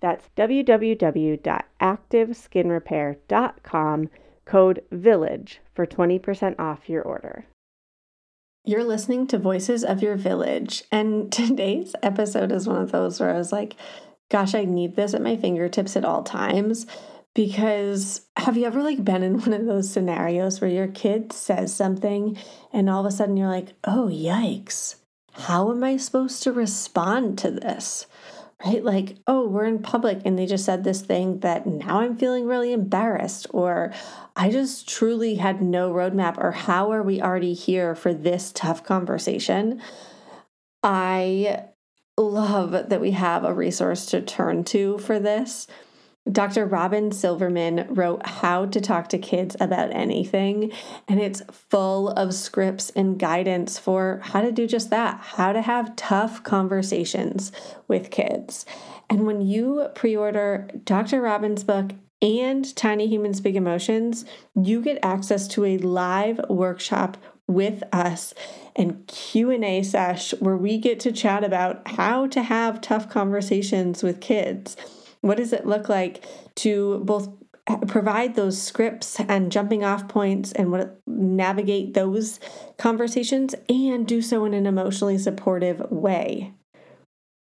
that's www.activeskinrepair.com code VILLAGE for 20% off your order. You're listening to Voices of Your Village, and today's episode is one of those where I was like, gosh, I need this at my fingertips at all times. Because have you ever like been in one of those scenarios where your kid says something and all of a sudden you're like, oh yikes, how am I supposed to respond to this? Right? Like, oh, we're in public and they just said this thing that now I'm feeling really embarrassed, or I just truly had no roadmap, or how are we already here for this tough conversation? I love that we have a resource to turn to for this. Dr. Robyn Silverman wrote How to Talk to Kids About Anything, and it's full of scripts and guidance for how to do just that, how to have tough conversations with kids. And when you pre order Dr. Robyn's book and Tiny Humans Big Emotions, you get access to a live workshop with us and Q&A sesh where we get to chat about how to have tough conversations with kids. What does it look like to both provide those scripts and jumping off points and what navigate those conversations and do so in an emotionally supportive way?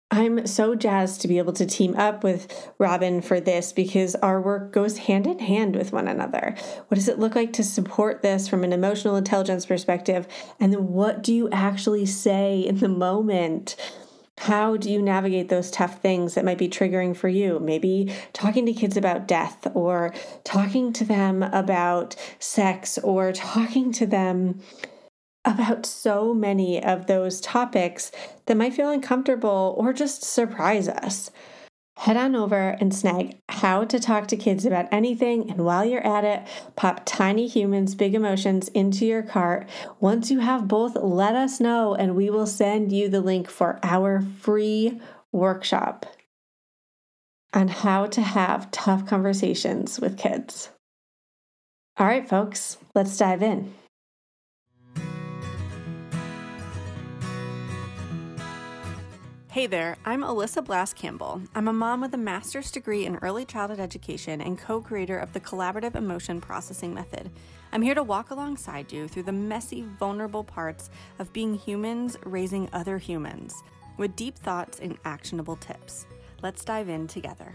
I'm so jazzed to be able to team up with Robyn for this because our work goes hand in hand with one another. What does it look like to support this from an emotional intelligence perspective? And then what do you actually say in the moment? How do you navigate those tough things that might be triggering for you? Maybe talking to kids about death, or talking to them about sex, or talking to them about so many of those topics that might feel uncomfortable or just surprise us head on over and snag How to Talk to Kids About Anything. And while you're at it, pop Tiny Humans Big Emotions into your cart. Once you have both, let us know and we will send you the link for our free workshop on how to have tough conversations with kids. All right, folks, let's dive in. Hey there, I'm Alyssa Blask Campbell. I'm a mom with a master's degree in early childhood education and co creator of the Collaborative Emotion Processing Method. I'm here to walk alongside you through the messy, vulnerable parts of being humans raising other humans with deep thoughts and actionable tips. Let's dive in together.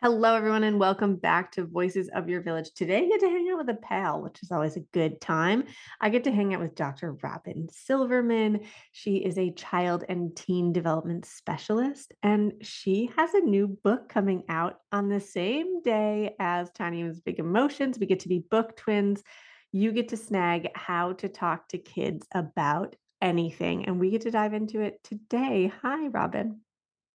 Hello, everyone, and welcome back to Voices of Your Village. Today, I get to hang out with a pal, which is always a good time. I get to hang out with Dr. Robyn Silverman. She is a child and teen development specialist, and she has a new book coming out on the same day as Tiny Humans Big Emotions. We get to be book twins. You get to snag how to talk to kids about anything, and we get to dive into it today. Hi, Robyn.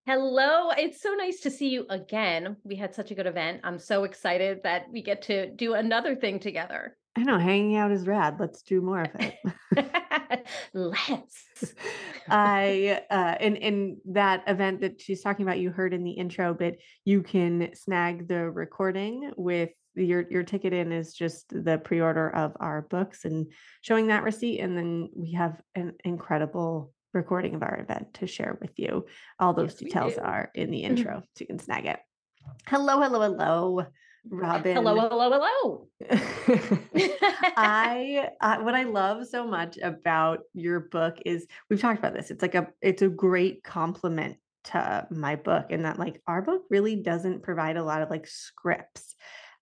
Hello. It's so nice to see you again. We had such a good event. I'm so excited that we get to do another thing together. I know hanging out is rad. Let's do more of it. Let's. I uh in in that event that she's talking about you heard in the intro, but you can snag the recording with your your ticket in is just the pre-order of our books and showing that receipt and then we have an incredible recording of our event to share with you. All those yes, details are in the mm-hmm. intro, so you can snag it. Hello, hello, hello. Robyn. Hello, hello, hello. I, I what I love so much about your book is we've talked about this. It's like a it's a great compliment to my book and that like our book really doesn't provide a lot of like scripts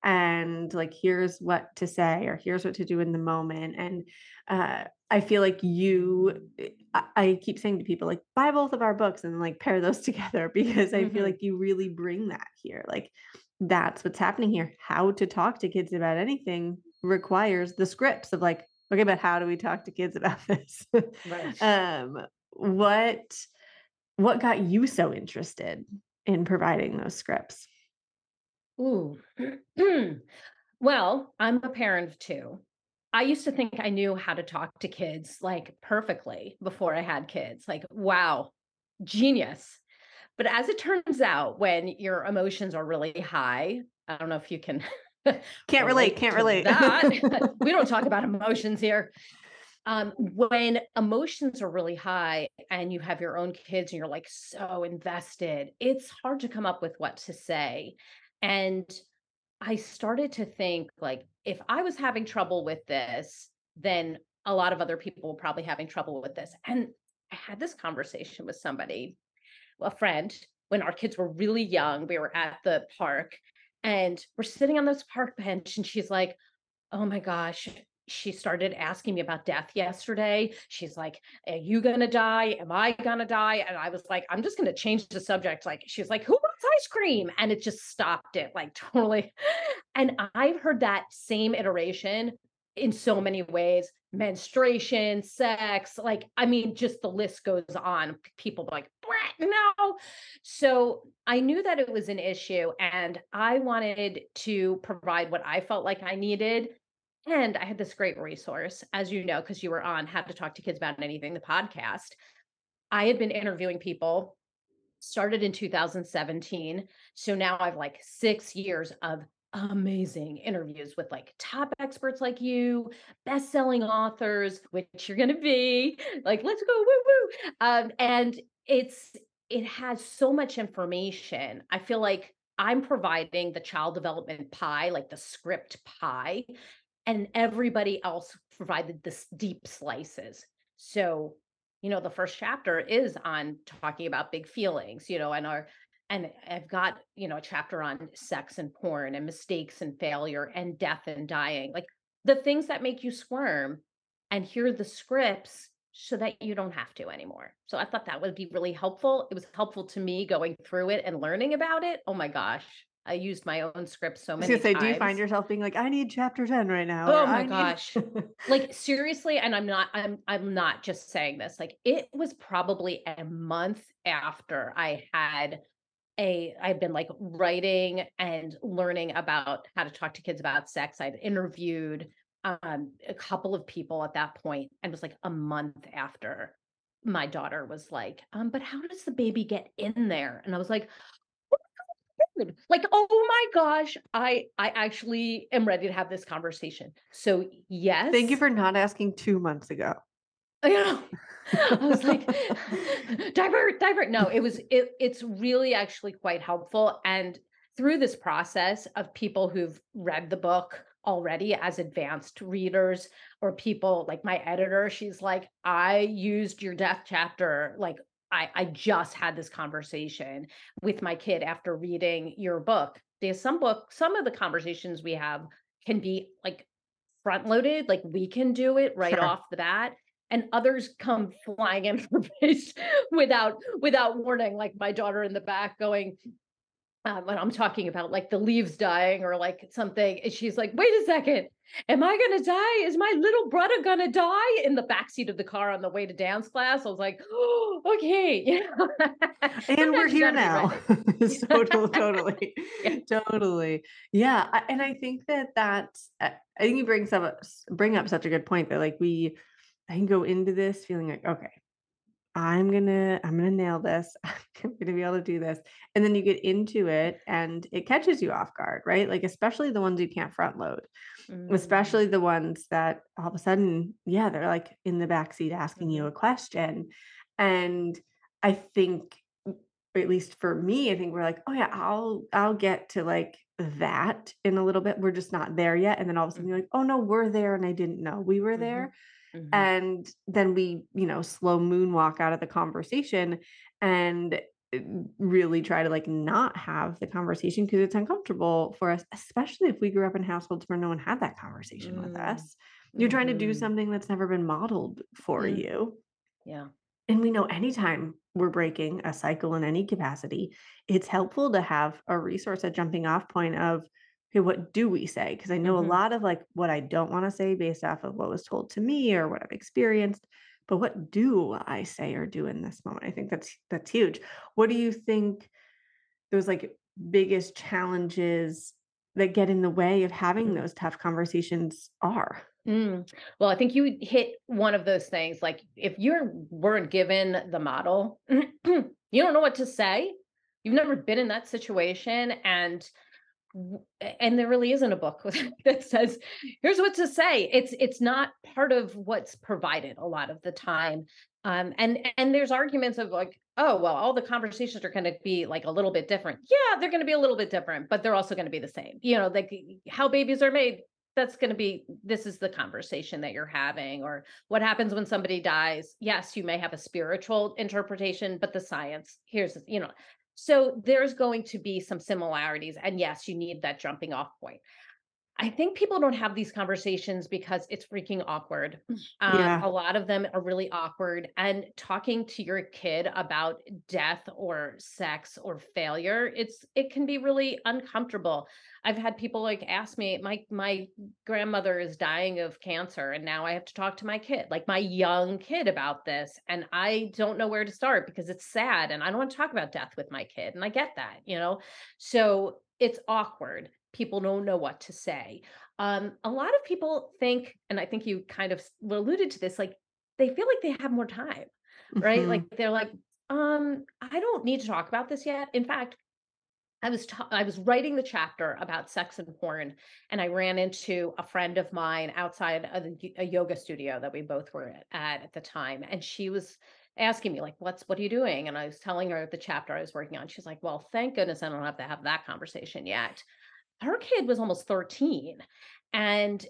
and like here's what to say or here's what to do in the moment and uh, i feel like you I, I, keep saying to people like buy both of our books and like pair those together because i mm-hmm. feel like you really bring that here like that's what's happening here how to talk to kids about anything requires the scripts of like okay but how do we talk to kids about this right. um what what got you so interested in providing those scripts Ooh. well, I'm a parent of two. I used to think I knew how to talk to kids like perfectly before I had kids. Like, wow, genius. But as it turns out, when your emotions are really high, I don't know if you can. can't relate. Can't relate. that. we don't talk about emotions here. Um, when emotions are really high and you have your own kids and you're like so invested, it's hard to come up with what to say. And I started to think like if I was having trouble with this, then a lot of other people were probably having trouble with this. And I had this conversation with somebody, a friend, when our kids were really young. We were at the park and we're sitting on this park bench, and she's like, Oh my gosh, she started asking me about death yesterday. She's like, Are you gonna die? Am I gonna die? And I was like, I'm just gonna change the subject. Like, she's like, Who wants ice cream? And it just stopped it, like totally. And I've heard that same iteration in so many ways menstruation, sex, like, I mean, just the list goes on. People like, no. So I knew that it was an issue, and I wanted to provide what I felt like I needed and I had this great resource, as you know, because you were on How to Talk to Kids About Anything, the podcast. I had been interviewing people, started in 2017. So now I've like six years of amazing interviews with like top experts like you, best-selling authors, which you're gonna be. Like, let's go, woo woo. Um, and it's it has so much information. I feel like I'm providing the child development pie, like the script pie, and everybody else provided this deep slices. So, you know, the first chapter is on talking about big feelings, you know, and our and I've got, you know, a chapter on sex and porn and mistakes and failure and death and dying. Like the things that make you squirm and hear the scripts so that you don't have to anymore. So I thought that would be really helpful. It was helpful to me going through it and learning about it. Oh my gosh, I used my own script so many I was say, times. do you find yourself being like, I need chapter 10 right now? Oh my gosh. like seriously, and I'm not, I'm I'm not just saying this. Like it was probably a month after I had a I've been like writing and learning about how to talk to kids about sex. I'd interviewed um a couple of people at that point and it was like a month after my daughter was like, um, but how does the baby get in there? And I was like, like oh my gosh i i actually am ready to have this conversation so yes thank you for not asking two months ago I know. I was like, divert, divert. No, it was it it's really actually quite helpful. And through this process of people who've read the book already as advanced readers or people like my editor, she's like, I used your death chapter like I, I just had this conversation with my kid after reading your book. There's some book, some of the conversations we have can be like front loaded, like we can do it right sure. off the bat. And others come flying in for face without without warning, like my daughter in the back going, um, when I'm talking about like the leaves dying or like something, and she's like, "Wait a second, am I gonna die? Is my little brother gonna die?" In the backseat of the car on the way to dance class, I was like, "Oh, okay, yeah." and we're here now. totally, totally, yeah. totally, yeah. And I think that that's. I think you bring up bring up such a good point that like we, I can go into this feeling like, okay, I'm gonna I'm gonna nail this. I'm gonna be able to do this. And then you get into it and it catches you off guard, right? Like especially the ones you can't front load. Mm. Especially the ones that all of a sudden, yeah, they're like in the back seat asking you Mhm. a question. And I think at least for me, I think we're like, oh yeah, I'll I'll get to like that in a little bit. We're just not there yet. And then all of a sudden you're Mhm. like, oh no, we're there and I didn't know we were Mhm. there Mhm. and then we you know slow moonwalk out of the conversation and uh, really try to like not have the conversation because it's uncomfortable for us especially if we grew up in households where no one had that conversation with Mm. us you're trying to do Mhm. something that's never been modeled for Mm. you Yeah. and we know anytime we're breaking a cycle in any capacity, it's helpful to have a resource, a jumping off point of, okay, what do we say? Because I know a Mhm. lot of like what I don't want to say based off of what was told to me or what I've experienced. But what do I say or do in this moment? I think that's that's huge. What do you think those like biggest challenges that get in the way of having those tough conversations are? Mm. Well, I think you hit one of those things. Like if you weren't given the model, you don't know what to say. You've never been in that situation, and and there really isn't a book that says here's what to say. It's it's not part of what's provided a lot of the time. Um, and and there's arguments of like, oh well, all the conversations are going to be like a little bit different. Yeah, they're going to be a little bit different, but they're also going to be the same. You know, like how babies are made that's going to be this is the conversation that you're having or what happens when somebody dies yes you may have a spiritual interpretation but the science here's you know so there's going to be some similarities and yes you need that jumping off point I think people don't have these conversations because it's freaking awkward. Um, Yeah. a lot of them are really awkward. And talking to your kid about death or sex or failure, it's it can be really uncomfortable. I've had people like ask me, my my grandmother is dying of cancer, and now I have to talk to my kid, like my young kid, about this, and I don't know where to start because it's sad, and I don't want to talk about death with my kid, and I get that, you know. So it's awkward people don't know what to say. Um, a lot of people think, and I think you kind of alluded to this, like they feel like they have more time, right? Mhm. Like they're like, um, I don't need to talk about this yet. In fact, I was ta- I was writing the chapter about sex and porn, and I ran into a friend of mine outside of the, a yoga studio that we both were at, at at the time, and she was asking me like, "What's what are you doing?" And I was telling her the chapter I was working on. She's like, "Well, thank goodness I don't have to have that conversation yet." Her kid was almost 13 and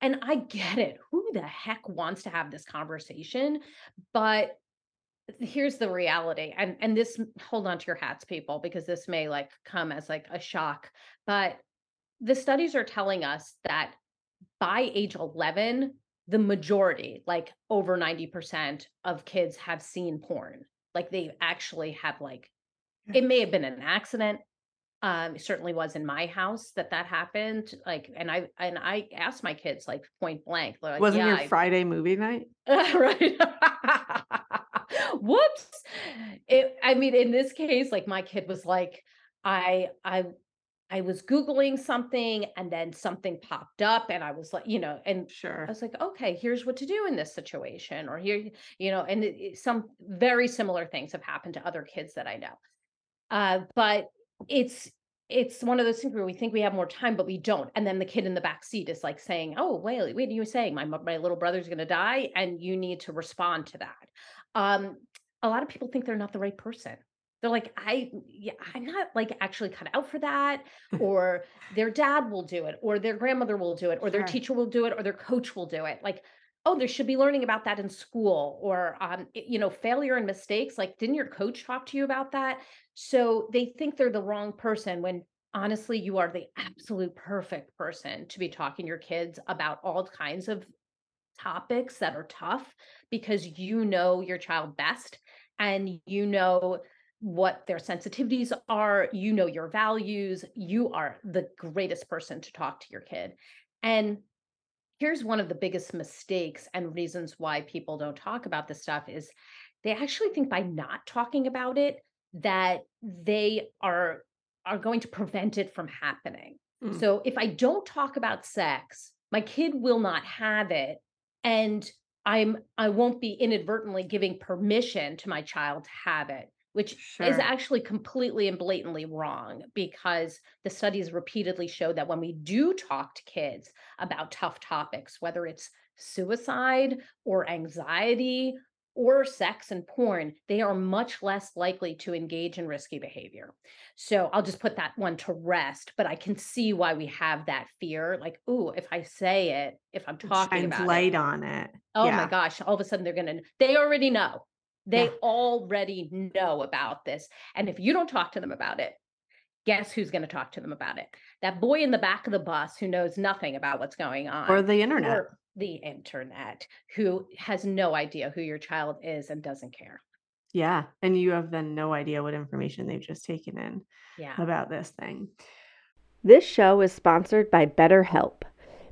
and i get it who the heck wants to have this conversation? But here's the reality and and this hold on to your hats people because this may like come as like a shock but the studies are telling us that by age 11 the majority like over 90% of kids have seen porn like they actually have like it may have been an accident um it certainly was in my house that that happened like and i and i asked my kids like point blank like Wasn't yeah your I- Friday movie night? right whoops it, i mean in this case like my kid was like i i i was googling something and then something popped up and i was like you know and Sure. I was like, okay, here's what to do in this situation, or here, you know, and it- it- some very similar things have happened to other kids that I know. Uh, but it's it's one of those things where we think we have more time, but we don't. And then the kid in the back seat is like saying, "Oh, wait, wait, you saying my my little brother's going to die?" And you need to respond to that. Um, a lot of people think they're not the right person. They're like, I, yeah, I'm not like actually cut out for that, or their dad will do it, or their grandmother will do it, or their Sure. teacher will do it, or their coach will do it. Like, oh, there should be learning about that in school, or um, you know, failure and mistakes. Like, didn't your coach talk to you about that? So they think they're the wrong person when honestly, you are the absolute perfect person to be talking your kids about all kinds of topics that are tough because you know your child best and you know what their sensitivities are, you know your values, you are the greatest person to talk to your kid. And here's one of the biggest mistakes and reasons why people don't talk about this stuff is they actually think by not talking about it that they are are going to prevent it from happening. Mm. So if I don't talk about sex, my kid will not have it and I'm I won't be inadvertently giving permission to my child to have it which sure. is actually completely and blatantly wrong because the studies repeatedly show that when we do talk to kids about tough topics, whether it's suicide or anxiety or sex and porn, they are much less likely to engage in risky behavior. So I'll just put that one to rest, but I can see why we have that fear. Like, oh, if I say it, if I'm talking about light it, on it. Oh yeah. my gosh, all of a sudden they're gonna they already know. They yeah. already know about this. And if you don't talk to them about it, guess who's going to talk to them about it? That boy in the back of the bus who knows nothing about what's going on. Or the internet. Or the internet, who has no idea who your child is and doesn't care. Yeah. And you have then no idea what information they've just taken in yeah. about this thing. This show is sponsored by BetterHelp.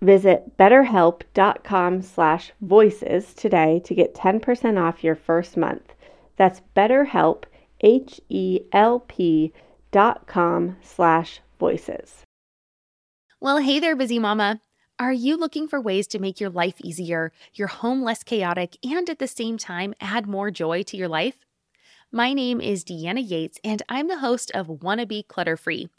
Visit betterhelp.com slash voices today to get 10% off your first month. That's betterhelp, H-E-L-P dot com slash voices. Well, hey there, busy mama. Are you looking for ways to make your life easier, your home less chaotic, and at the same time add more joy to your life? My name is Deanna Yates, and I'm the host of Wannabe Clutter Free –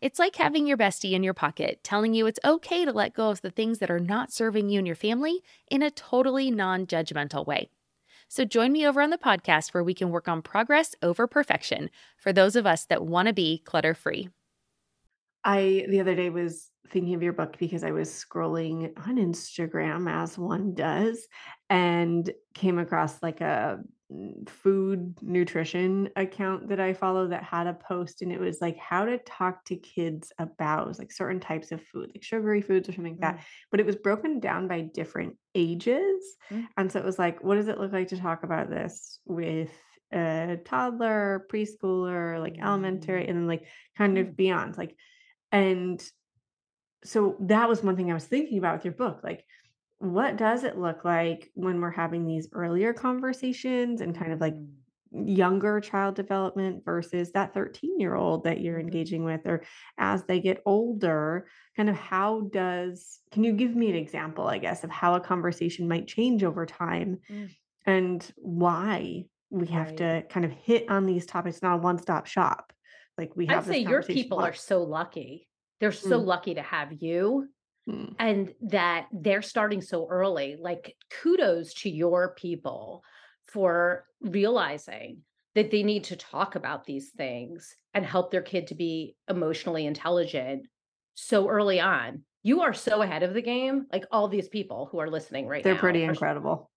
It's like having your bestie in your pocket telling you it's okay to let go of the things that are not serving you and your family in a totally non judgmental way. So join me over on the podcast where we can work on progress over perfection for those of us that want to be clutter free. I, the other day, was thinking of your book because I was scrolling on Instagram as one does and came across like a food nutrition account that I follow that had a post and it was like how to talk to kids about like certain types of food, like sugary foods or something like that. Mm. But it was broken down by different ages. Mm. And so it was like, what does it look like to talk about this with a toddler, preschooler, like elementary, mm. and then like kind of mm. beyond? Like, and so that was one thing I was thinking about with your book. Like, what does it look like when we're having these earlier conversations and kind of like mm. younger child development versus that 13 year old that you're mm-hmm. engaging with or as they get older kind of how does can you give me an example i guess of how a conversation might change over time mm. and why we have right. to kind of hit on these topics not a one-stop shop like we have i'd say your people are so lucky they're so mm. lucky to have you Mm. and that they're starting so early. Like, kudos to your people for realizing that they need to talk about these things and help their kid to be emotionally intelligent so early on. You are so ahead of the game. Like all these people who are listening right they're now. They're pretty incredible.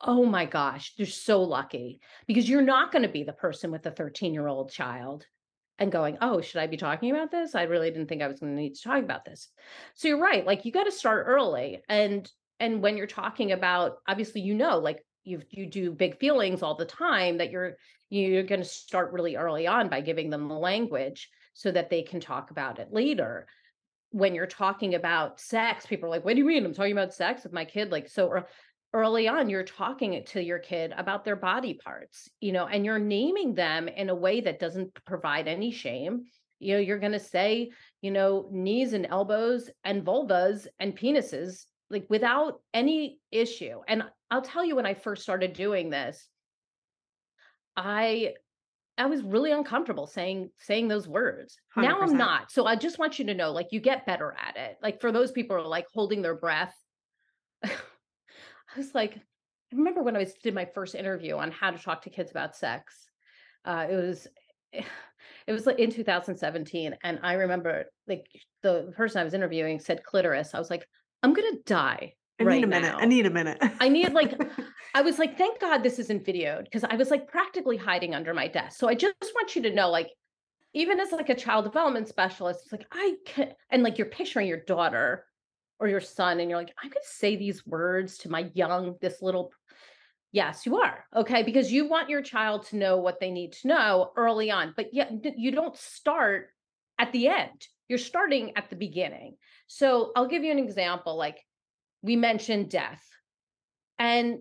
Oh my gosh, they're so lucky because you're not going to be the person with the 13 year old child and going, oh, should I be talking about this? I really didn't think I was going to need to talk about this. So you're right. Like you got to start early. And and when you're talking about, obviously, you know, like you you do big feelings all the time that you're you're going to start really early on by giving them the language so that they can talk about it later. When you're talking about sex, people are like, "What do you mean? I'm talking about sex with my kid like so early on you're talking to your kid about their body parts you know and you're naming them in a way that doesn't provide any shame. You know you're going to say you know knees and elbows and vulvas and penises like without any issue. And i'll tell you when i first started doing this i i was really uncomfortable saying saying those words. 100%. now i'm not. So i just want you to know like you get better at it. Like for those people who are like holding their breath I was like, I remember when I was did my first interview on how to talk to kids about sex. Uh, it was it was like in 2017 and i remember like the person i was interviewing said clitoris i was like i'm gonna die i right need a minute now. i need a minute i need like i was like thank god this isn't videoed because i was like practically hiding under my desk so i just want you to know like even as like a child development specialist it's like i can and like you're picturing your daughter or your son and you're like i'm going to say these words to my young this little yes you are okay? Because you want your child to know what they need to know early on but yet you don't start at the end. You're starting at the beginning. So i'll give you an example like we mentioned death. And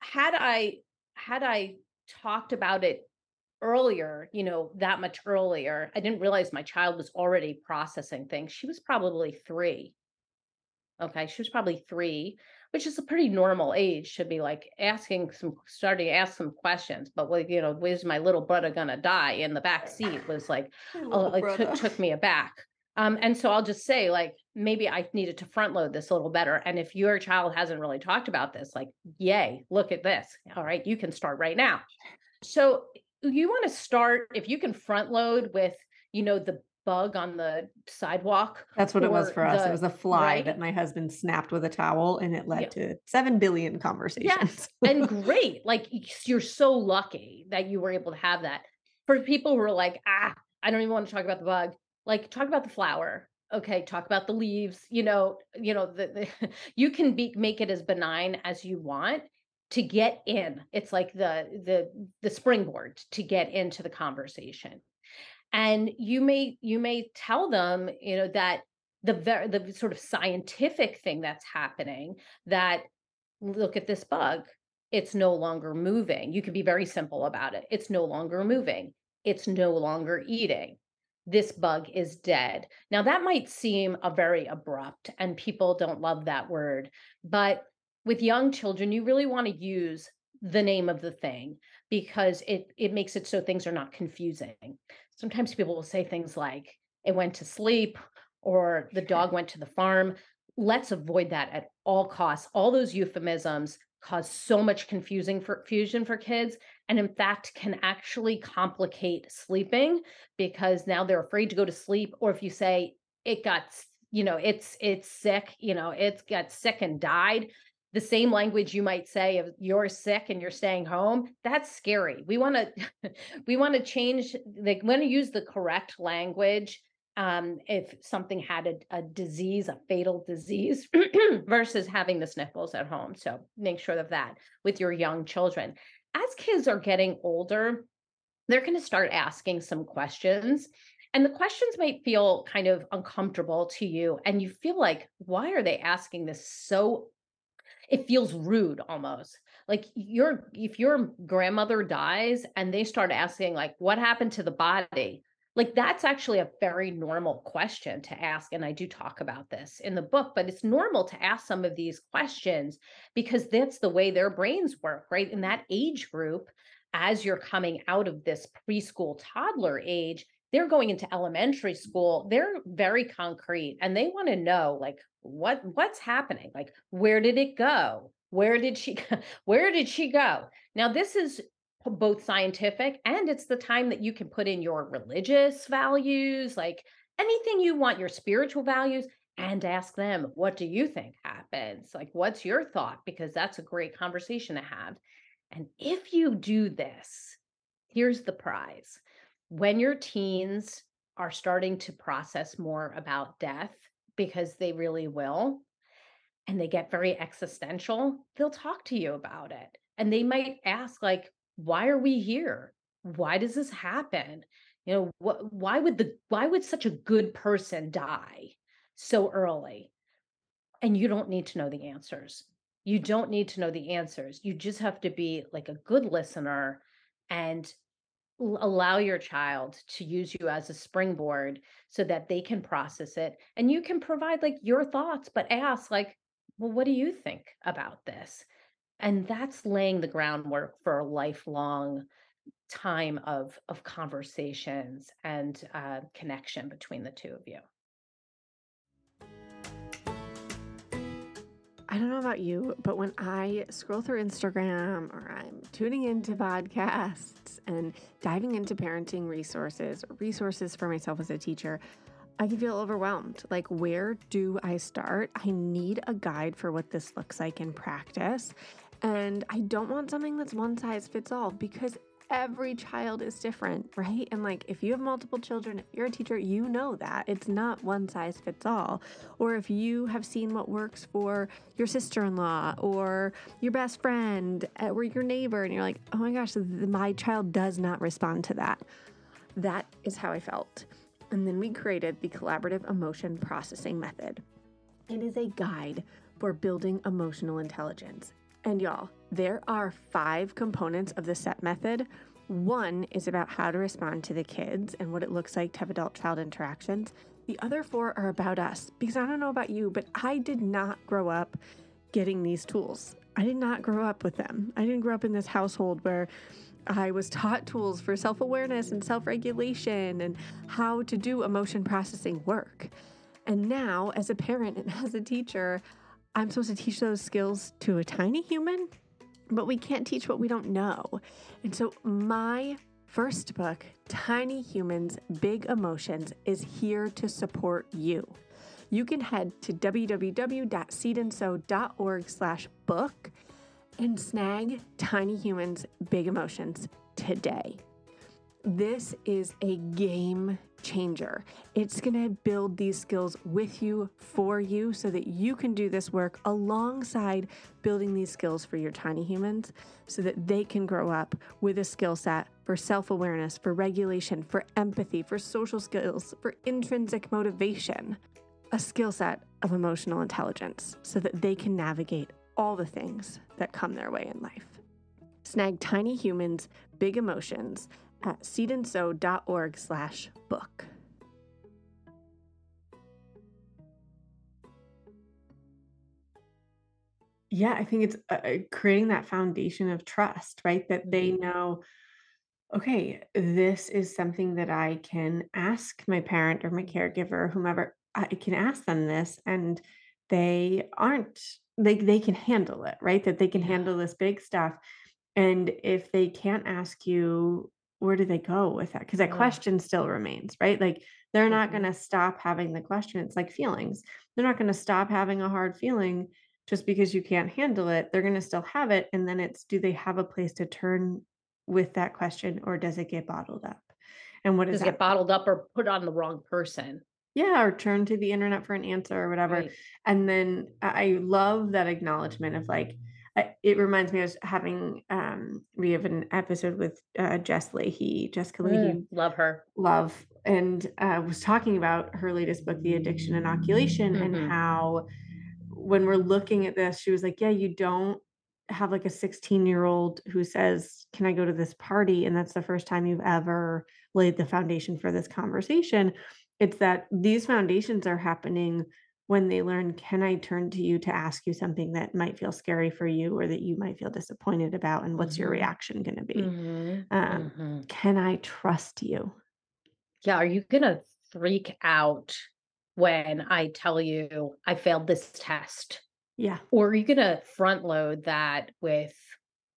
had i had i talked about it earlier you know that much earlier i didn't realize my child was already processing things. She was probably 3 Okay, she was probably three, which is a pretty normal age to be like asking some, starting to ask some questions. But like, you know, where's my little brother gonna die in the back seat was like, oh, like took, took me aback. Um, and so I'll just say, like, maybe I needed to front load this a little better. And if your child hasn't really talked about this, like, yay, look at this. All right, you can start right now. So you want to start if you can front load with, you know, the bug on the sidewalk. That's what it was for us. The, it was a fly right? that my husband snapped with a towel and it led yeah. to 7 billion conversations. Yes. and great. Like you're so lucky that you were able to have that. For people who are like, ah, I don't even want to talk about the bug. Like talk about the flower. Okay, talk about the leaves. You know, you know, the, the you can be make it as benign as you want to get in. It's like the the the springboard to get into the conversation and you may you may tell them you know that the very the sort of scientific thing that's happening that look at this bug. It's no longer moving. You can be very simple about it. It's no longer moving. It's no longer eating. This bug is dead. Now that might seem a very abrupt and people don't love that word but with young children you really want to use the name of the thing because it it makes it so things are not confusing sometimes people will say things like it went to sleep or the dog went to the farm. Let's avoid that at all costs. All those euphemisms cause so much confusing for fusion for kids and in fact can actually complicate sleeping because now they're afraid to go to sleep or if you say it got you know it's it's sick you know it's got sick and died the same language you might say of you're sick and you're staying home that's scary. We want to we want to change they want to use the correct language um, if something had a, a disease a fatal disease versus having the sniffles at home. So make sure of that with your young children. As kids are getting older they're going to start asking some questions and the questions might feel kind of uncomfortable to you and you feel like why are they asking this so it feels rude almost. Like your if your grandmother dies and they start asking like what happened to the body? Like that's actually a very normal question to ask and i do talk about this in the book but it's normal to ask some of these questions because that's the way their brains work right? In that age group as you're coming out of this preschool toddler age they're going into elementary school they're very concrete and they want to know like what what's happening? Like where did it go? Where did she where did she go? Now this is both scientific and it's the time that you can put in your religious values like anything you want your spiritual values and ask them what do you think happens? Like what's your thought? Because that's a great conversation to have. And if you do this here's the prize when your teens are starting to process more about death because they really will and they get very existential they'll talk to you about it and they might ask like why are we here? Why does this happen? You know what why would the why would such a good person die so early? And you don't need to know the answers. You don't need to know the answers. You just have to be like a good listener and allow your child to use you as a springboard so that they can process it and you can provide like your thoughts but ask like well what do you think about this? And that's laying the groundwork for a lifelong time of of conversations and uh, connection between the two of you I don't know about you, but when I scroll through Instagram or I'm tuning into podcasts and diving into parenting resources, resources for myself as a teacher, I can feel overwhelmed. Like, where do I start? I need a guide for what this looks like in practice. And I don't want something that's one size fits all because every child is different, right? And like if you have multiple children, if you're a teacher, you know that it's not one size fits all. Or if you have seen what works for your sister in law or your best friend eh, or your neighbor, and you're like, oh my gosh, my child does not respond to that. That is how I felt. And then we created the collaborative emotion processing method. It is a guide for building emotional intelligence. And y'all, there are five components of the CEP method. One is about how to respond to the kids and what it looks like to have adult child interactions. The other four are about us because I don't know about you, but I did not grow up getting these tools. I did not grow up with them. I didn't grow up in this household where I was taught tools for self awareness and self regulation and how to do emotion processing work. And now, as a parent and as a teacher, I'm supposed to teach those skills to a tiny human but we can't teach what we don't know. And so, my first book, Tiny Humans, Big Emotions, is here to support you. You can head to www.seedandsew.org slash book and snag Tiny Humans, Big Emotions today. This is a game changer. It's going to build these skills with you, for you, so that you can do this work alongside building these skills for your tiny humans so that they can grow up with a skill set for self awareness, for regulation, for empathy, for social skills, for intrinsic motivation, a skill set of emotional intelligence so that they can navigate all the things that come their way in life. Snag Tiny Humans, Big Emotions at seedandsew.org slash book. Yeah, I think it's uh, uh, creating that foundation of trust, right? That they mm-hmm. know, okay, this is something that I can ask my parent or my caregiver, whomever, I can ask them this, and they aren't, they, they can handle it, right? That they can handle this big stuff. And if they can't ask you where do they go with that? Because that yeah. question still remains, right? Like they're not mm-hmm. going to stop having the question. It's like feelings. They're not going to stop having a hard feeling just because you can't handle it. They're going to still have it. And then it's do they have a place to turn with that question or does it get bottled up? And what does it get bottled up or put on the wrong person? Yeah, or turn to the internet for an answer or whatever. Right. And then I love that acknowledgement of like, it reminds me of having um we have an episode with uh, Jess Lahey, Jessica Lahey, mm, love her, love, and uh, was talking about her latest book, The Addiction Inoculation, mm-hmm. and how when we're looking at this, she was like, "Yeah, you don't have like a 16 year old who says, Can I go to this party? And that's the first time you've ever laid the foundation for this conversation. It's that these foundations are happening when they learn, can I turn to you to ask you something that might feel scary for you or that you might feel disappointed about? And what's mm-hmm. your reaction going to be? Mm-hmm. Um, mm-hmm. Can I trust you? Yeah. Are you going to freak out when I tell you I failed this test? Yeah. Or are you going to front load that with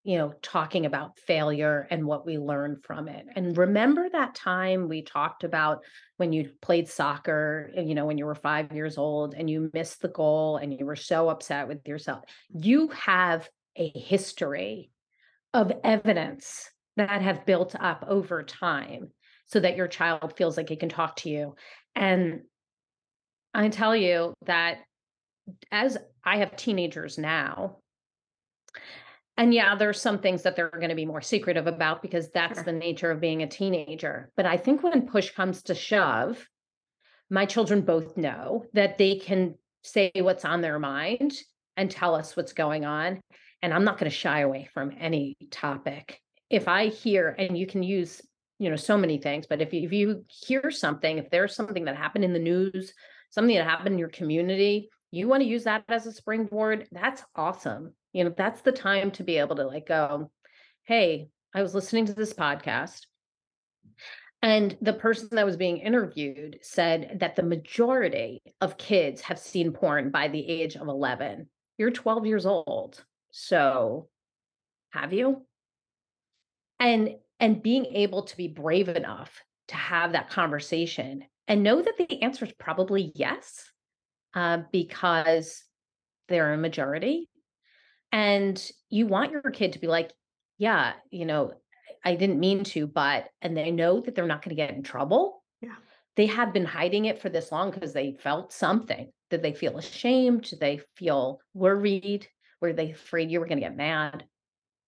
you know, talking about failure and what we learned from it. And remember that time we talked about when you played soccer, eh, you know, when you were five years old and you missed the goal and you were so upset with yourself. You have a history of evidence that have built up over time so that your child feels like it can talk to you. And I tell you that as I have teenagers now, and yeah, there's some things that they're going to be more secretive about because that's sure. the nature of being a teenager. But I think when push comes to shove, my children both know that they can say what's on their mind and tell us what's going on. And I'm not going to shy away from any topic. If I hear, and you can use, you know, so many things, but if you, if you hear something, if there's something that happened in the news, something that happened in your community, you want to use that as a springboard, that's awesome. You know, that's the time to be able to like go, hey, I was listening to this podcast. And the person that was being interviewed said that the majority of kids have seen porn by the age of 11. You're 12 years old. So have you? And and being able to be brave enough to have that conversation and know that the answer is probably yes, uh, because they're a majority. And you want your kid to be like, yeah, you know, I didn't mean to, but, and they know that they're not going to get in trouble. Yeah. They have been hiding it for this long because they felt something. Did they feel ashamed? Did they feel worried? Were they afraid you were going to get mad?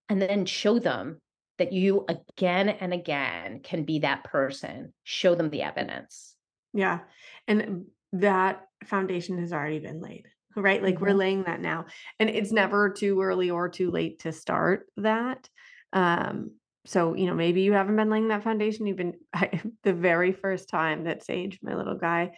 And then show them that you again and again can be that person. Show them the evidence. Yeah. And that foundation has already been laid, right? Like mm-hmm. we're laying that now. And it's never too early or too late to start that. Um, so you know maybe you haven't been laying that foundation you've been I, the very first time that sage my little guy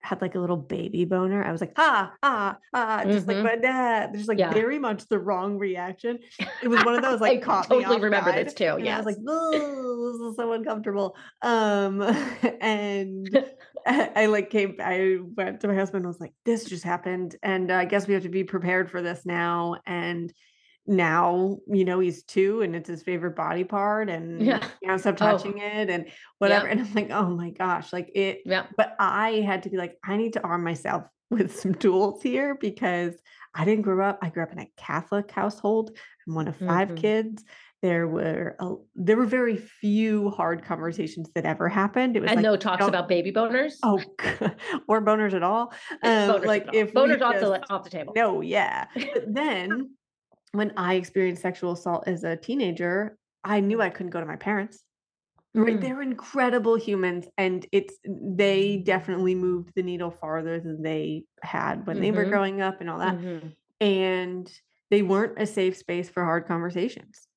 had like a little baby boner i was like ah ah ah just mm-hmm. like but dad there's like yeah. very much the wrong reaction it was one of those like I totally remember guide, this too yeah i was like this is so uncomfortable um and I, I like came i went to my husband and was like this just happened and uh, i guess we have to be prepared for this now and now you know he's two and it's his favorite body part and yeah. you know stop oh. touching oh. it and whatever and i'm like oh my gosh like it yeah but i had to be like i need to arm myself with some tools here because i didn't grow up i grew up in a catholic household i'm one of 5 mm-hmm. kids there were a, there were very few hard conversations that ever happened. It was and like, no talks about baby boners. Oh, or boners at all. Um, boners like all. if boners off the off the table. No, yeah. But then when I experienced sexual assault as a teenager, I knew I couldn't go to my parents. Right? Mm. They're incredible humans, and it's they definitely moved the needle farther than they had when mm-hmm. they were mm-hmm. growing up and all that. Mm-hmm. And they weren't a safe space for hard conversations.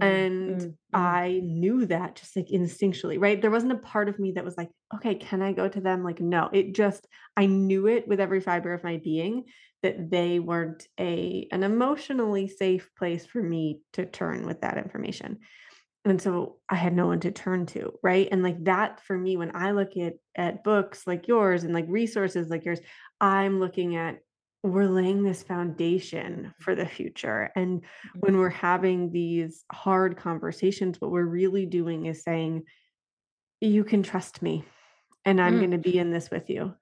And mm-hmm. I knew that just like instinctually, right? There wasn't a part of me that was like, okay, can I go to them? Like, no, it just, I knew it with every fiber of my being that they weren't a an emotionally safe place for me to turn with that information and so i had no one to turn to right and like that for me when i look at at books like yours and like resources like yours i'm looking at we're laying this foundation for the future and when mm-hmm. we're having these hard conversations what we're really doing is saying you can trust me and i'm mm. going to be in this with you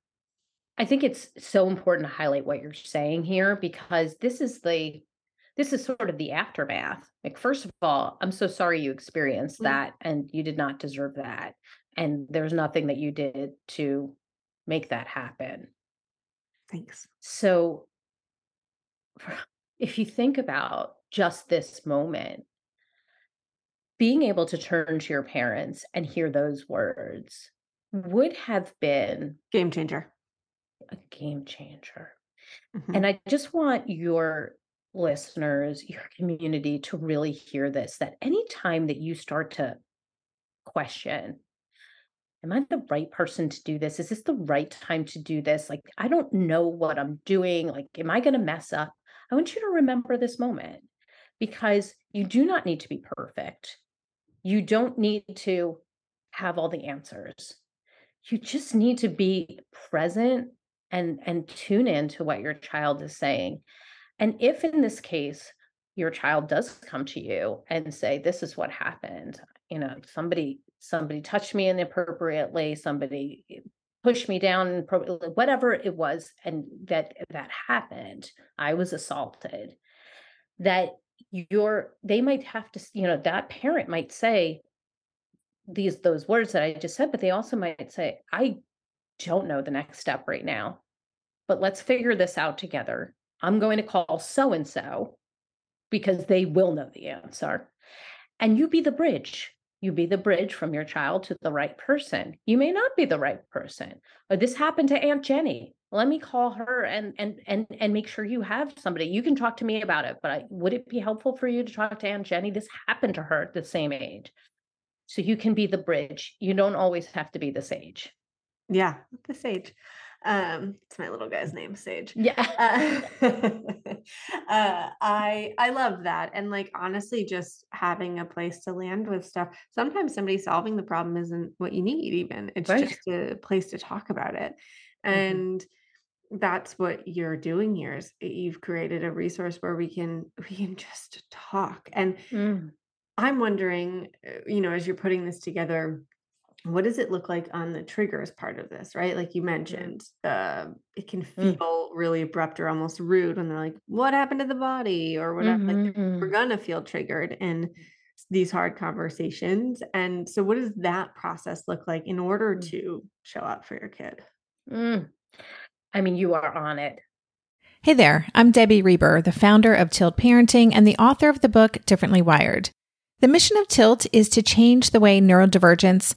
I think it's so important to highlight what you're saying here because this is the this is sort of the aftermath. Like first of all, I'm so sorry you experienced mm. that and you did not deserve that and there's nothing that you did to make that happen. Thanks. So if you think about just this moment being able to turn to your parents and hear those words would have been game changer a game changer. Mm-hmm. And I just want your listeners, your community to really hear this that anytime that you start to question, am I the right person to do this? Is this the right time to do this? Like, I don't know what I'm doing. Like, am I going to mess up? I want you to remember this moment because you do not need to be perfect. You don't need to have all the answers. You just need to be present and and tune in to what your child is saying and if in this case your child does come to you and say this is what happened you know somebody somebody touched me inappropriately somebody eh, pushed me down whatever it was and that that happened i was assaulted that your they might have to you know that parent might say these those words that i just said but they also might say i don't know the next step right now, but let's figure this out together. I'm going to call so and so because they will know the answer. And you be the bridge. You be the bridge from your child to the right person. You may not be the right person. Or this happened to Aunt Jenny. Let me call her and and and and make sure you have somebody. You can talk to me about it, but I, would it be helpful for you to talk to Aunt Jenny? This happened to her at the same age. So you can be the bridge. You don't always have to be the sage. Yeah, the sage. Um, it's my little guy's name, Sage. Yeah. Uh, uh, I I love that, and like honestly, just having a place to land with stuff. Sometimes somebody solving the problem isn't what you need. Even it's Right. just a place to talk about it, Mhm. and that's what you're doing here. Is you've created a resource where we can we can just talk. And Mm. I'm wondering, uh, you know, as you're putting this together what does it look like on the triggers part of this right like you mentioned the it can Mm. feel really abrupt or almost rude when they're like what happened to the body or whatever like we're Mhm. gonna feel triggered in these hard conversations and so what does that process look like in order Mm. to show up for your kid Mm. I mean, you are on it. Hey there, I'm Debbie Reber, the founder of Tilt Parenting and the author of the book Differently Wired. The mission of Tilt is to change the way neurodivergence,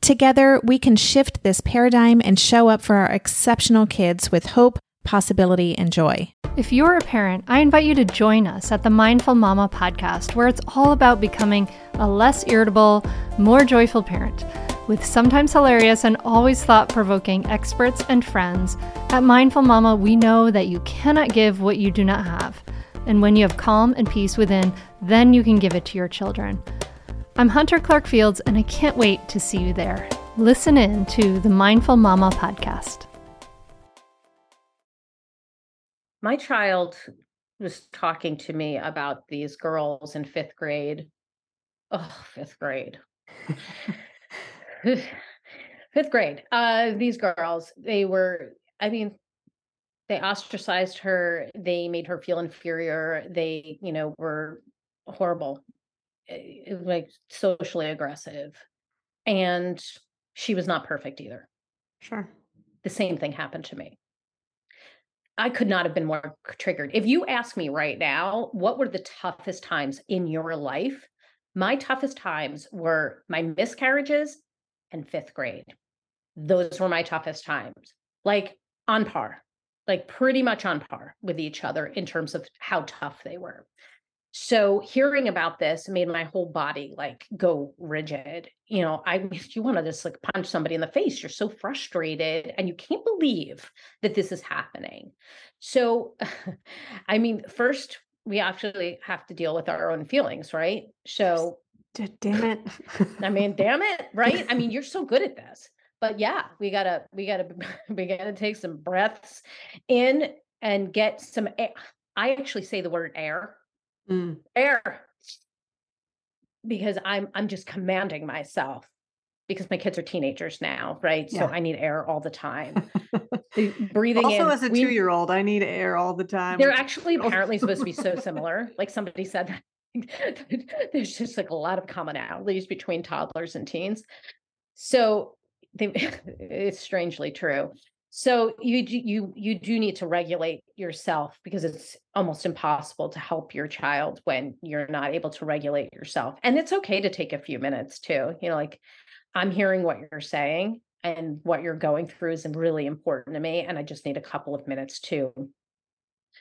Together, we can shift this paradigm and show up for our exceptional kids with hope, possibility, and joy. If you're a parent, I invite you to join us at the Mindful Mama podcast, where it's all about becoming a less irritable, more joyful parent. With sometimes hilarious and always thought provoking experts and friends, at Mindful Mama, we know that you cannot give what you do not have. And when you have calm and peace within, then you can give it to your children. I'm Hunter Clark Fields, and I can't wait to see you there. Listen in to the Mindful Mama podcast. My child was talking to me about these girls in fifth grade. Oh, fifth grade. fifth grade. Uh, these girls, they were, I mean, they ostracized her. They made her feel inferior. They, you know, were horrible, Eh, eh, like socially aggressive. And she was not perfect either. sure The same thing happened to me. I could not have been more triggered. If you ask me right now, what were the toughest times in your life? My toughest times were my miscarriages and fifth grade. Those were my toughest times, like on par, like pretty much on par with each other in terms of how tough they were. So hearing about this made my whole body like go rigid. You know, I you want to just like punch somebody in the face. You're so frustrated and you can't believe that this is happening. So I mean, first we actually have to deal with our own feelings, right? So damn it I mean, damn it, right? I mean, you're so good at this. But yeah, we gotta, we gotta, we gotta take some breaths in and get some air. I actually say the word air, Mm, air, because I'm, I'm just commanding myself because my kids are teenagers now, right? So I need air all the time. Breathing in. also as a we- two-year-old i need air all the time They're actually apparently supposed to be so similar. Like somebody said that there's just like a lot of commonalities between toddlers and teens. So they, it's strangely true. So you you you do need to regulate yourself because it's almost impossible to help your child when you're not able to regulate yourself. And it's okay to take a few minutes too. You know, like I'm hearing what you're saying and what you're going through is really important to me and I just need a couple of minutes too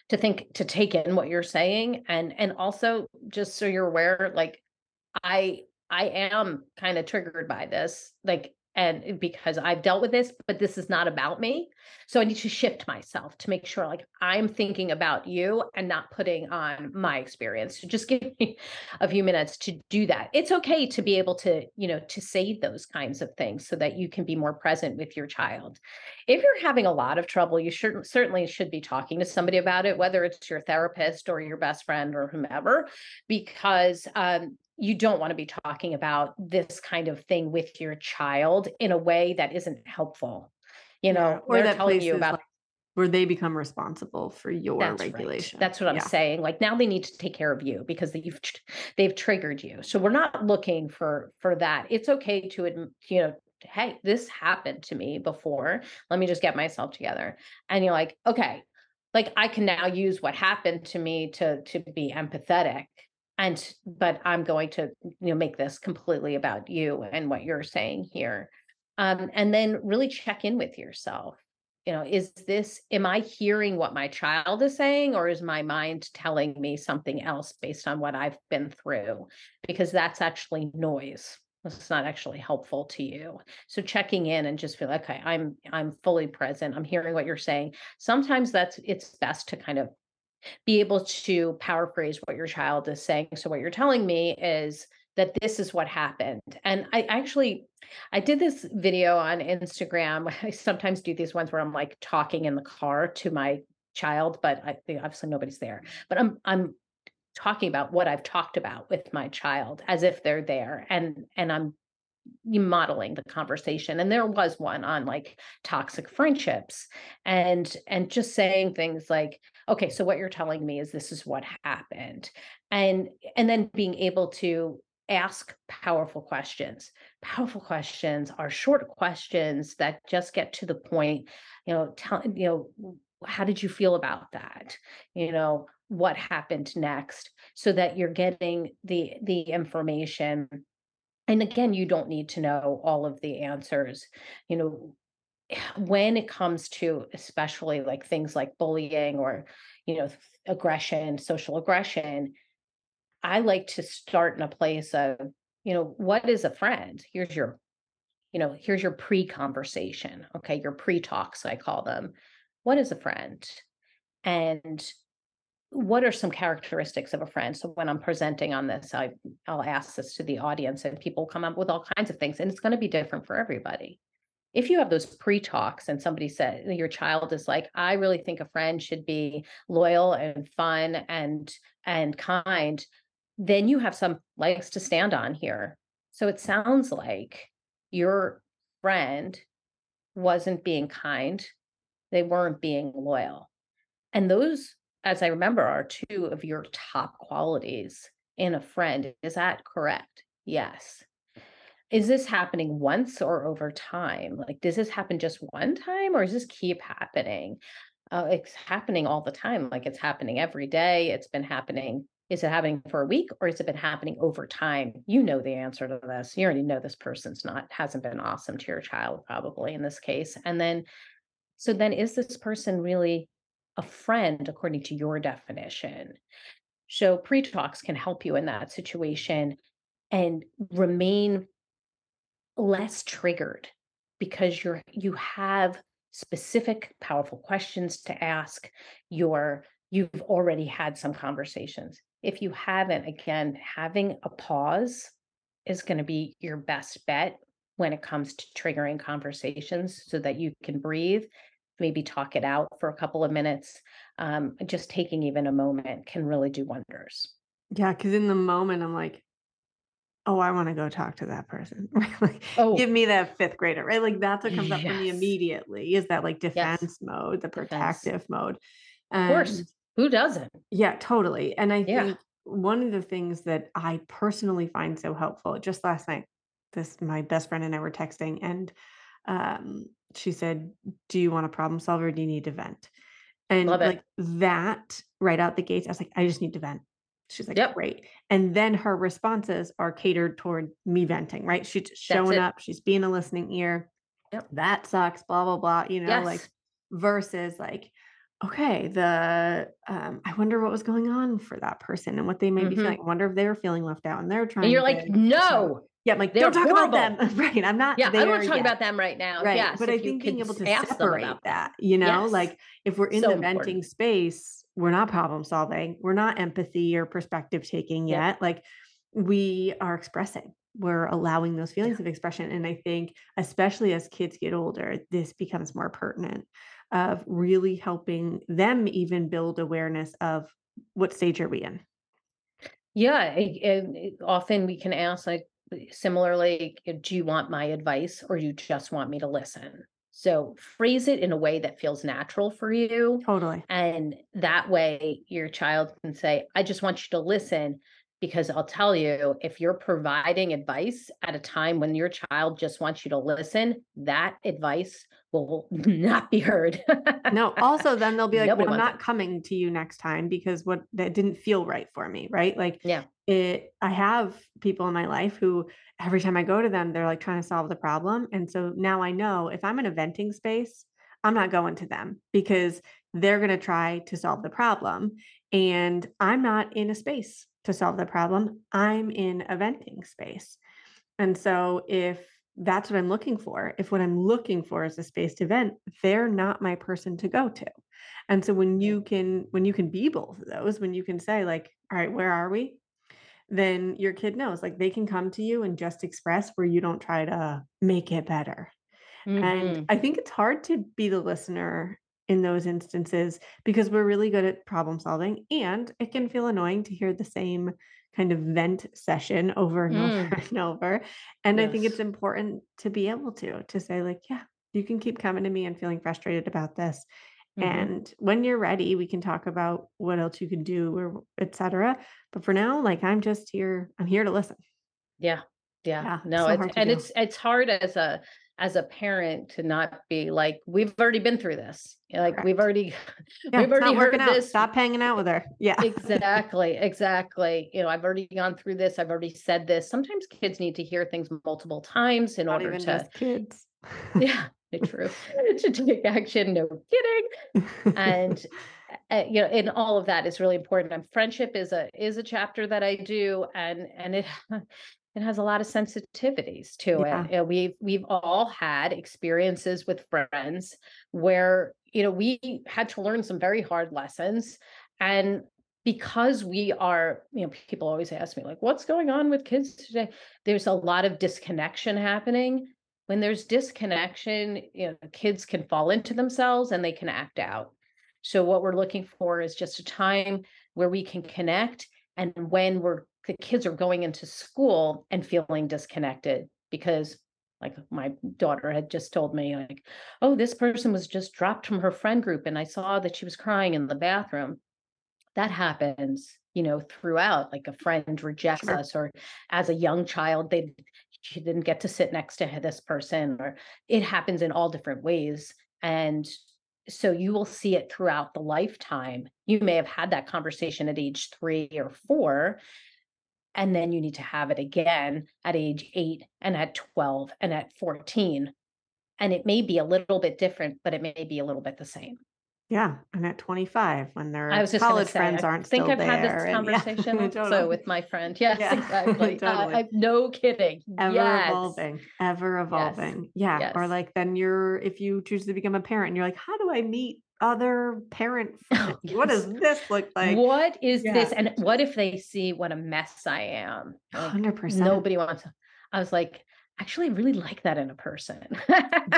to think to take in what you're saying and and also just so you're aware like i i am kind of triggered by this like and because I've dealt with this, but this is not about me. So I need to shift myself to make sure like I'm thinking about you and not putting on my experience. So just give me a few minutes to do that. It's okay to be able to, you know, to say those kinds of things so that you can be more present with your child. If you're having a lot of trouble, you should certainly should be talking to somebody about it, whether it's your therapist or your best friend or whomever, because um, you don't want to be talking about this kind of thing with your child in a way that isn't helpful. You know, yeah, or that telling you about like where they become responsible for your that's regulation. Right. That's what I'm yeah. saying. Like now they need to take care of you because they've they've triggered you. So we're not looking for for that. It's okay to you know hey, this happened to me before. Let me just get myself together. And you're like, okay, like I can now use what happened to me to to be empathetic and but i'm going to you know make this completely about you and what you're saying here um, and then really check in with yourself. You know is this am i hearing what my child is saying or is my mind telling me something else based on what i've been through? Because that's actually noise. It's not actually helpful to you. So checking in and just feel okay i'm i'm fully present. I'm hearing what you're saying. Sometimes that's it's best to kind of be able to paraphrase what your child is saying. So what you're telling me is that this is what happened. And I actually I did this video on Instagram. I sometimes do these ones where I'm like talking in the car to my child, but I obviously nobody's there. But I'm I'm talking about what I've talked about with my child as if they're there and and I'm modeling the conversation and there was one on like toxic friendships and and just saying things like okay so what you're telling me is this is what happened. And and then being able to ask powerful questions. Powerful questions are short questions that just get to the point you know tell you know how did you feel about that? You know what happened next? So that you're getting the the information. And again you don't need to know all of the answers. You know when it comes to especially like things like bullying or you know aggression social aggression i like to start in a place of you know what is a friend? Here's your you know here's your pre-conversation okay? Your pre-talks i call them. What is a friend? And what are some characteristics of a friend? So when i'm presenting on this i i'll ask this to the audience and people come up with all kinds of things and it's going to be different for everybody if you have those pre-talks and somebody said your child is like i really think a friend should be loyal and fun and and kind then you have some legs to stand on here so it sounds like your friend wasn't being kind they weren't being loyal and those as I remember, are two of your top qualities in a friend. Is that correct? Yes. Is this happening once or over time? Like, does this happen just one time or does this keep happening? Uh, it's happening all the time. Like, it's happening every day. It's been happening. Is it happening for a week or has it been happening over time? You know the answer to this. You already know this person's not, hasn't been awesome to your child, probably in this case. And then, so then is this person really a friend according to your definition. So pre talks can help you in that situation and remain less triggered because you're you have specific powerful questions to ask your you've already had some conversations if you haven't again having a pause is going to be your best bet when it comes to triggering conversations so that you can breathe maybe talk it out for a couple of minutes. Um, just taking even a moment can really do wonders. Yeah, because in the moment, I'm like, oh, I want to go talk to that person. like, oh, give me that fifth grader, right? Like that's what comes yes. up for me immediately is that like defense yes. mode, the protective defense. mode. Of course. Who doesn't? Yeah, totally. And I yeah. think one of the things that I personally find so helpful, just last night, this my best friend and I were texting, and um, she said, Do you want a problem solver? do you need to vent? And like that right out the gates, I was like, I just need to vent. She's like, yep. great. And then her responses are catered toward me venting, right? She's showing up, she's being a listening ear. Yep. That sucks, blah, blah, blah. You know, yes. like versus like, okay, the um, I wonder what was going on for that person and what they may mm-hmm. be feeling. I wonder if they were feeling left out and they're trying. And you're like, no, Yeah, I'm like, They're don't talk horrible. about them. right. I'm not Yeah, I don't want to talk yet. about them right now. Right. Yes, but if I think being able to separate that, you know, Yes. like if we're in So the important. venting space, we're not problem solving, we're not empathy or perspective taking Yeah. yet. Like we are expressing, we're allowing those feelings of expression. And I think, especially as kids get older, this becomes more pertinent of really helping them even build awareness of what stage are we in. Yeah, it- eh, often we can ask like similarly, do you want my advice or do you just want me to listen? So phrase it in a way that feels natural for you. Totally. And that way your child can say, I just want you to listen. Because I'll tell you, if you're providing advice at a time when your child just wants you to listen, that advice will not be heard. No, also then they'll be like, Nobody well, I'm not coming to you next time because what that didn't feel right for me, right? Like Yeah. it I have people in my life who every time I go to them, they're like trying to solve the problem. And so now I know if I'm in a venting space, I'm not going to them because they're going to try to solve the problem. And I'm not in a space to solve the problem. I'm in a venting space. And so if that's what I'm looking for, if what I'm looking for is a space to vent, they're not my person to go to. And so when you can when you can be both of those, when you can say like, all right, where are we? Then your kid knows like they can come to you and just express where you don't try to make it better. Mhm. And I think it's hard to be the listener in those instances because we're really good at problem solving and it can feel annoying to hear the same kind of vent session over and Mm. over and over. And I think it's important to be able to to say like, yeah, you can keep coming to me and feeling frustrated about this. Mhm. And when you're ready, we can talk about what else you can do or etc. But for now, like I'm just here, I'm here to listen. Yeah. Yeah. Yeah, No, so it's and do. it's it's hard as a as a parent to not be like, we've already been through this. You're Like we've already Yeah, we've already heard working out. this. Stop hanging out with her. Yeah. exactly, exactly. You know, I've already gone through this, I've already said this. Sometimes kids need to hear things multiple times in Not order to kids. yeah, true. to take action. No kidding. and uh, you know and all of that is really important and friendship is a is a chapter that i do and and it it has a lot of sensitivities to Yeah. it we've we've all had experiences with friends where you know we had to learn some very hard lessons and because we are you know people always ask me like what's going on with kids today? There's a lot of disconnection happening. When there's disconnection you know kids can fall into themselves and they can act out. So what we're looking for is just a time where we can connect and when we're kids are going into school and feeling disconnected because like my daughter had just told me like oh this person was just dropped from her friend group and i saw that she was crying in the bathroom that happens you know throughout like a friend rejects Sure. us or as a young child they she didn't get to sit next to this person or it happens in all different ways and so you will see it throughout the lifetime you may have had that conversation at age 3 or 4 and then you need to have it again at age 8 and at 12 and at 14 and it may be a little bit different but it may be a little bit the same Yeah, and at 25, when their I was just college say, friends I aren't think still I've had there, this and- yeah, conversation totally. so with my friend. Yes, Yeah, exactly. Uh. I've no kidding. ever yes. evolving, ever evolving. Yeah, or like then you're if you choose to become a parent, you're like, how do I meet other parent oh, friends? What does this look like? what is this? And what if they see what a mess I am? Like, 100%. nobody wants to. I was like, actually, I really like that in a person.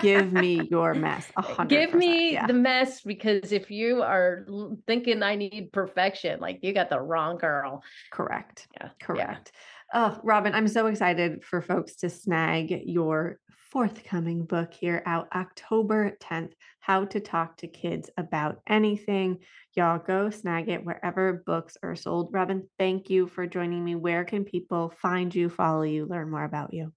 Give me your mess. A hundred Give me yeah. the mess because if you are thinking I need perfection, like you got the wrong girl. Correct. Yeah. Correct. Oh, Robyn, I'm so excited for folks to snag your forthcoming book here out October 10th How to Talk to Kids About Anything. Y'all go snag it wherever books are sold. Robyn, thank you for joining me. Where can people find you, follow you, learn more about you?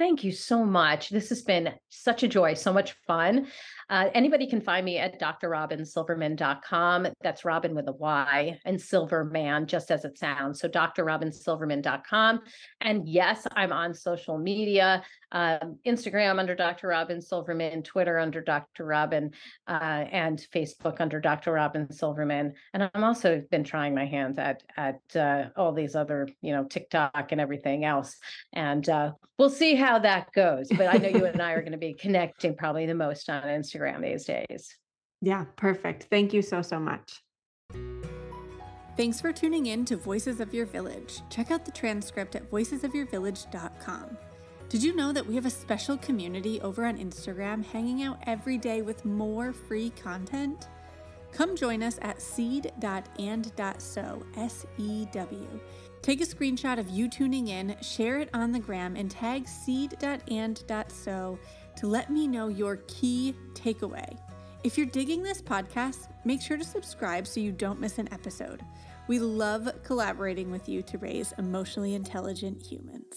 Thank you so much. This has been such a joy, so much fun. Uh, anybody can find me at drrobynsilverman.com. That's Robyn with a Y and Silverman, just as it sounds. So drrobynsilverman.com. And yes, I'm on social media um, Instagram under Dr. Robyn Silverman, Twitter under Dr. Robyn, uh, and Facebook under Dr. Robyn Silverman. And I'm also been trying my hands at at uh, all these other, you know, TikTok and everything else. And uh, we'll see how that goes. But I know you and I are going to be connecting probably the most on Instagram these days. Yeah, perfect. Thank you so so much. Thanks for tuning in to Voices of Your Village. Check out the transcript at voicesofyourvillage.com. Did you know that we have a special community over on Instagram hanging out every day with more free content? Come join us at seed.and.sew, S E W. Take a screenshot of you tuning in, share it on the gram, and tag seed.and.sew to let me know your key takeaway. If you're digging this podcast, make sure to subscribe so you don't miss an episode. We love collaborating with you to raise emotionally intelligent humans.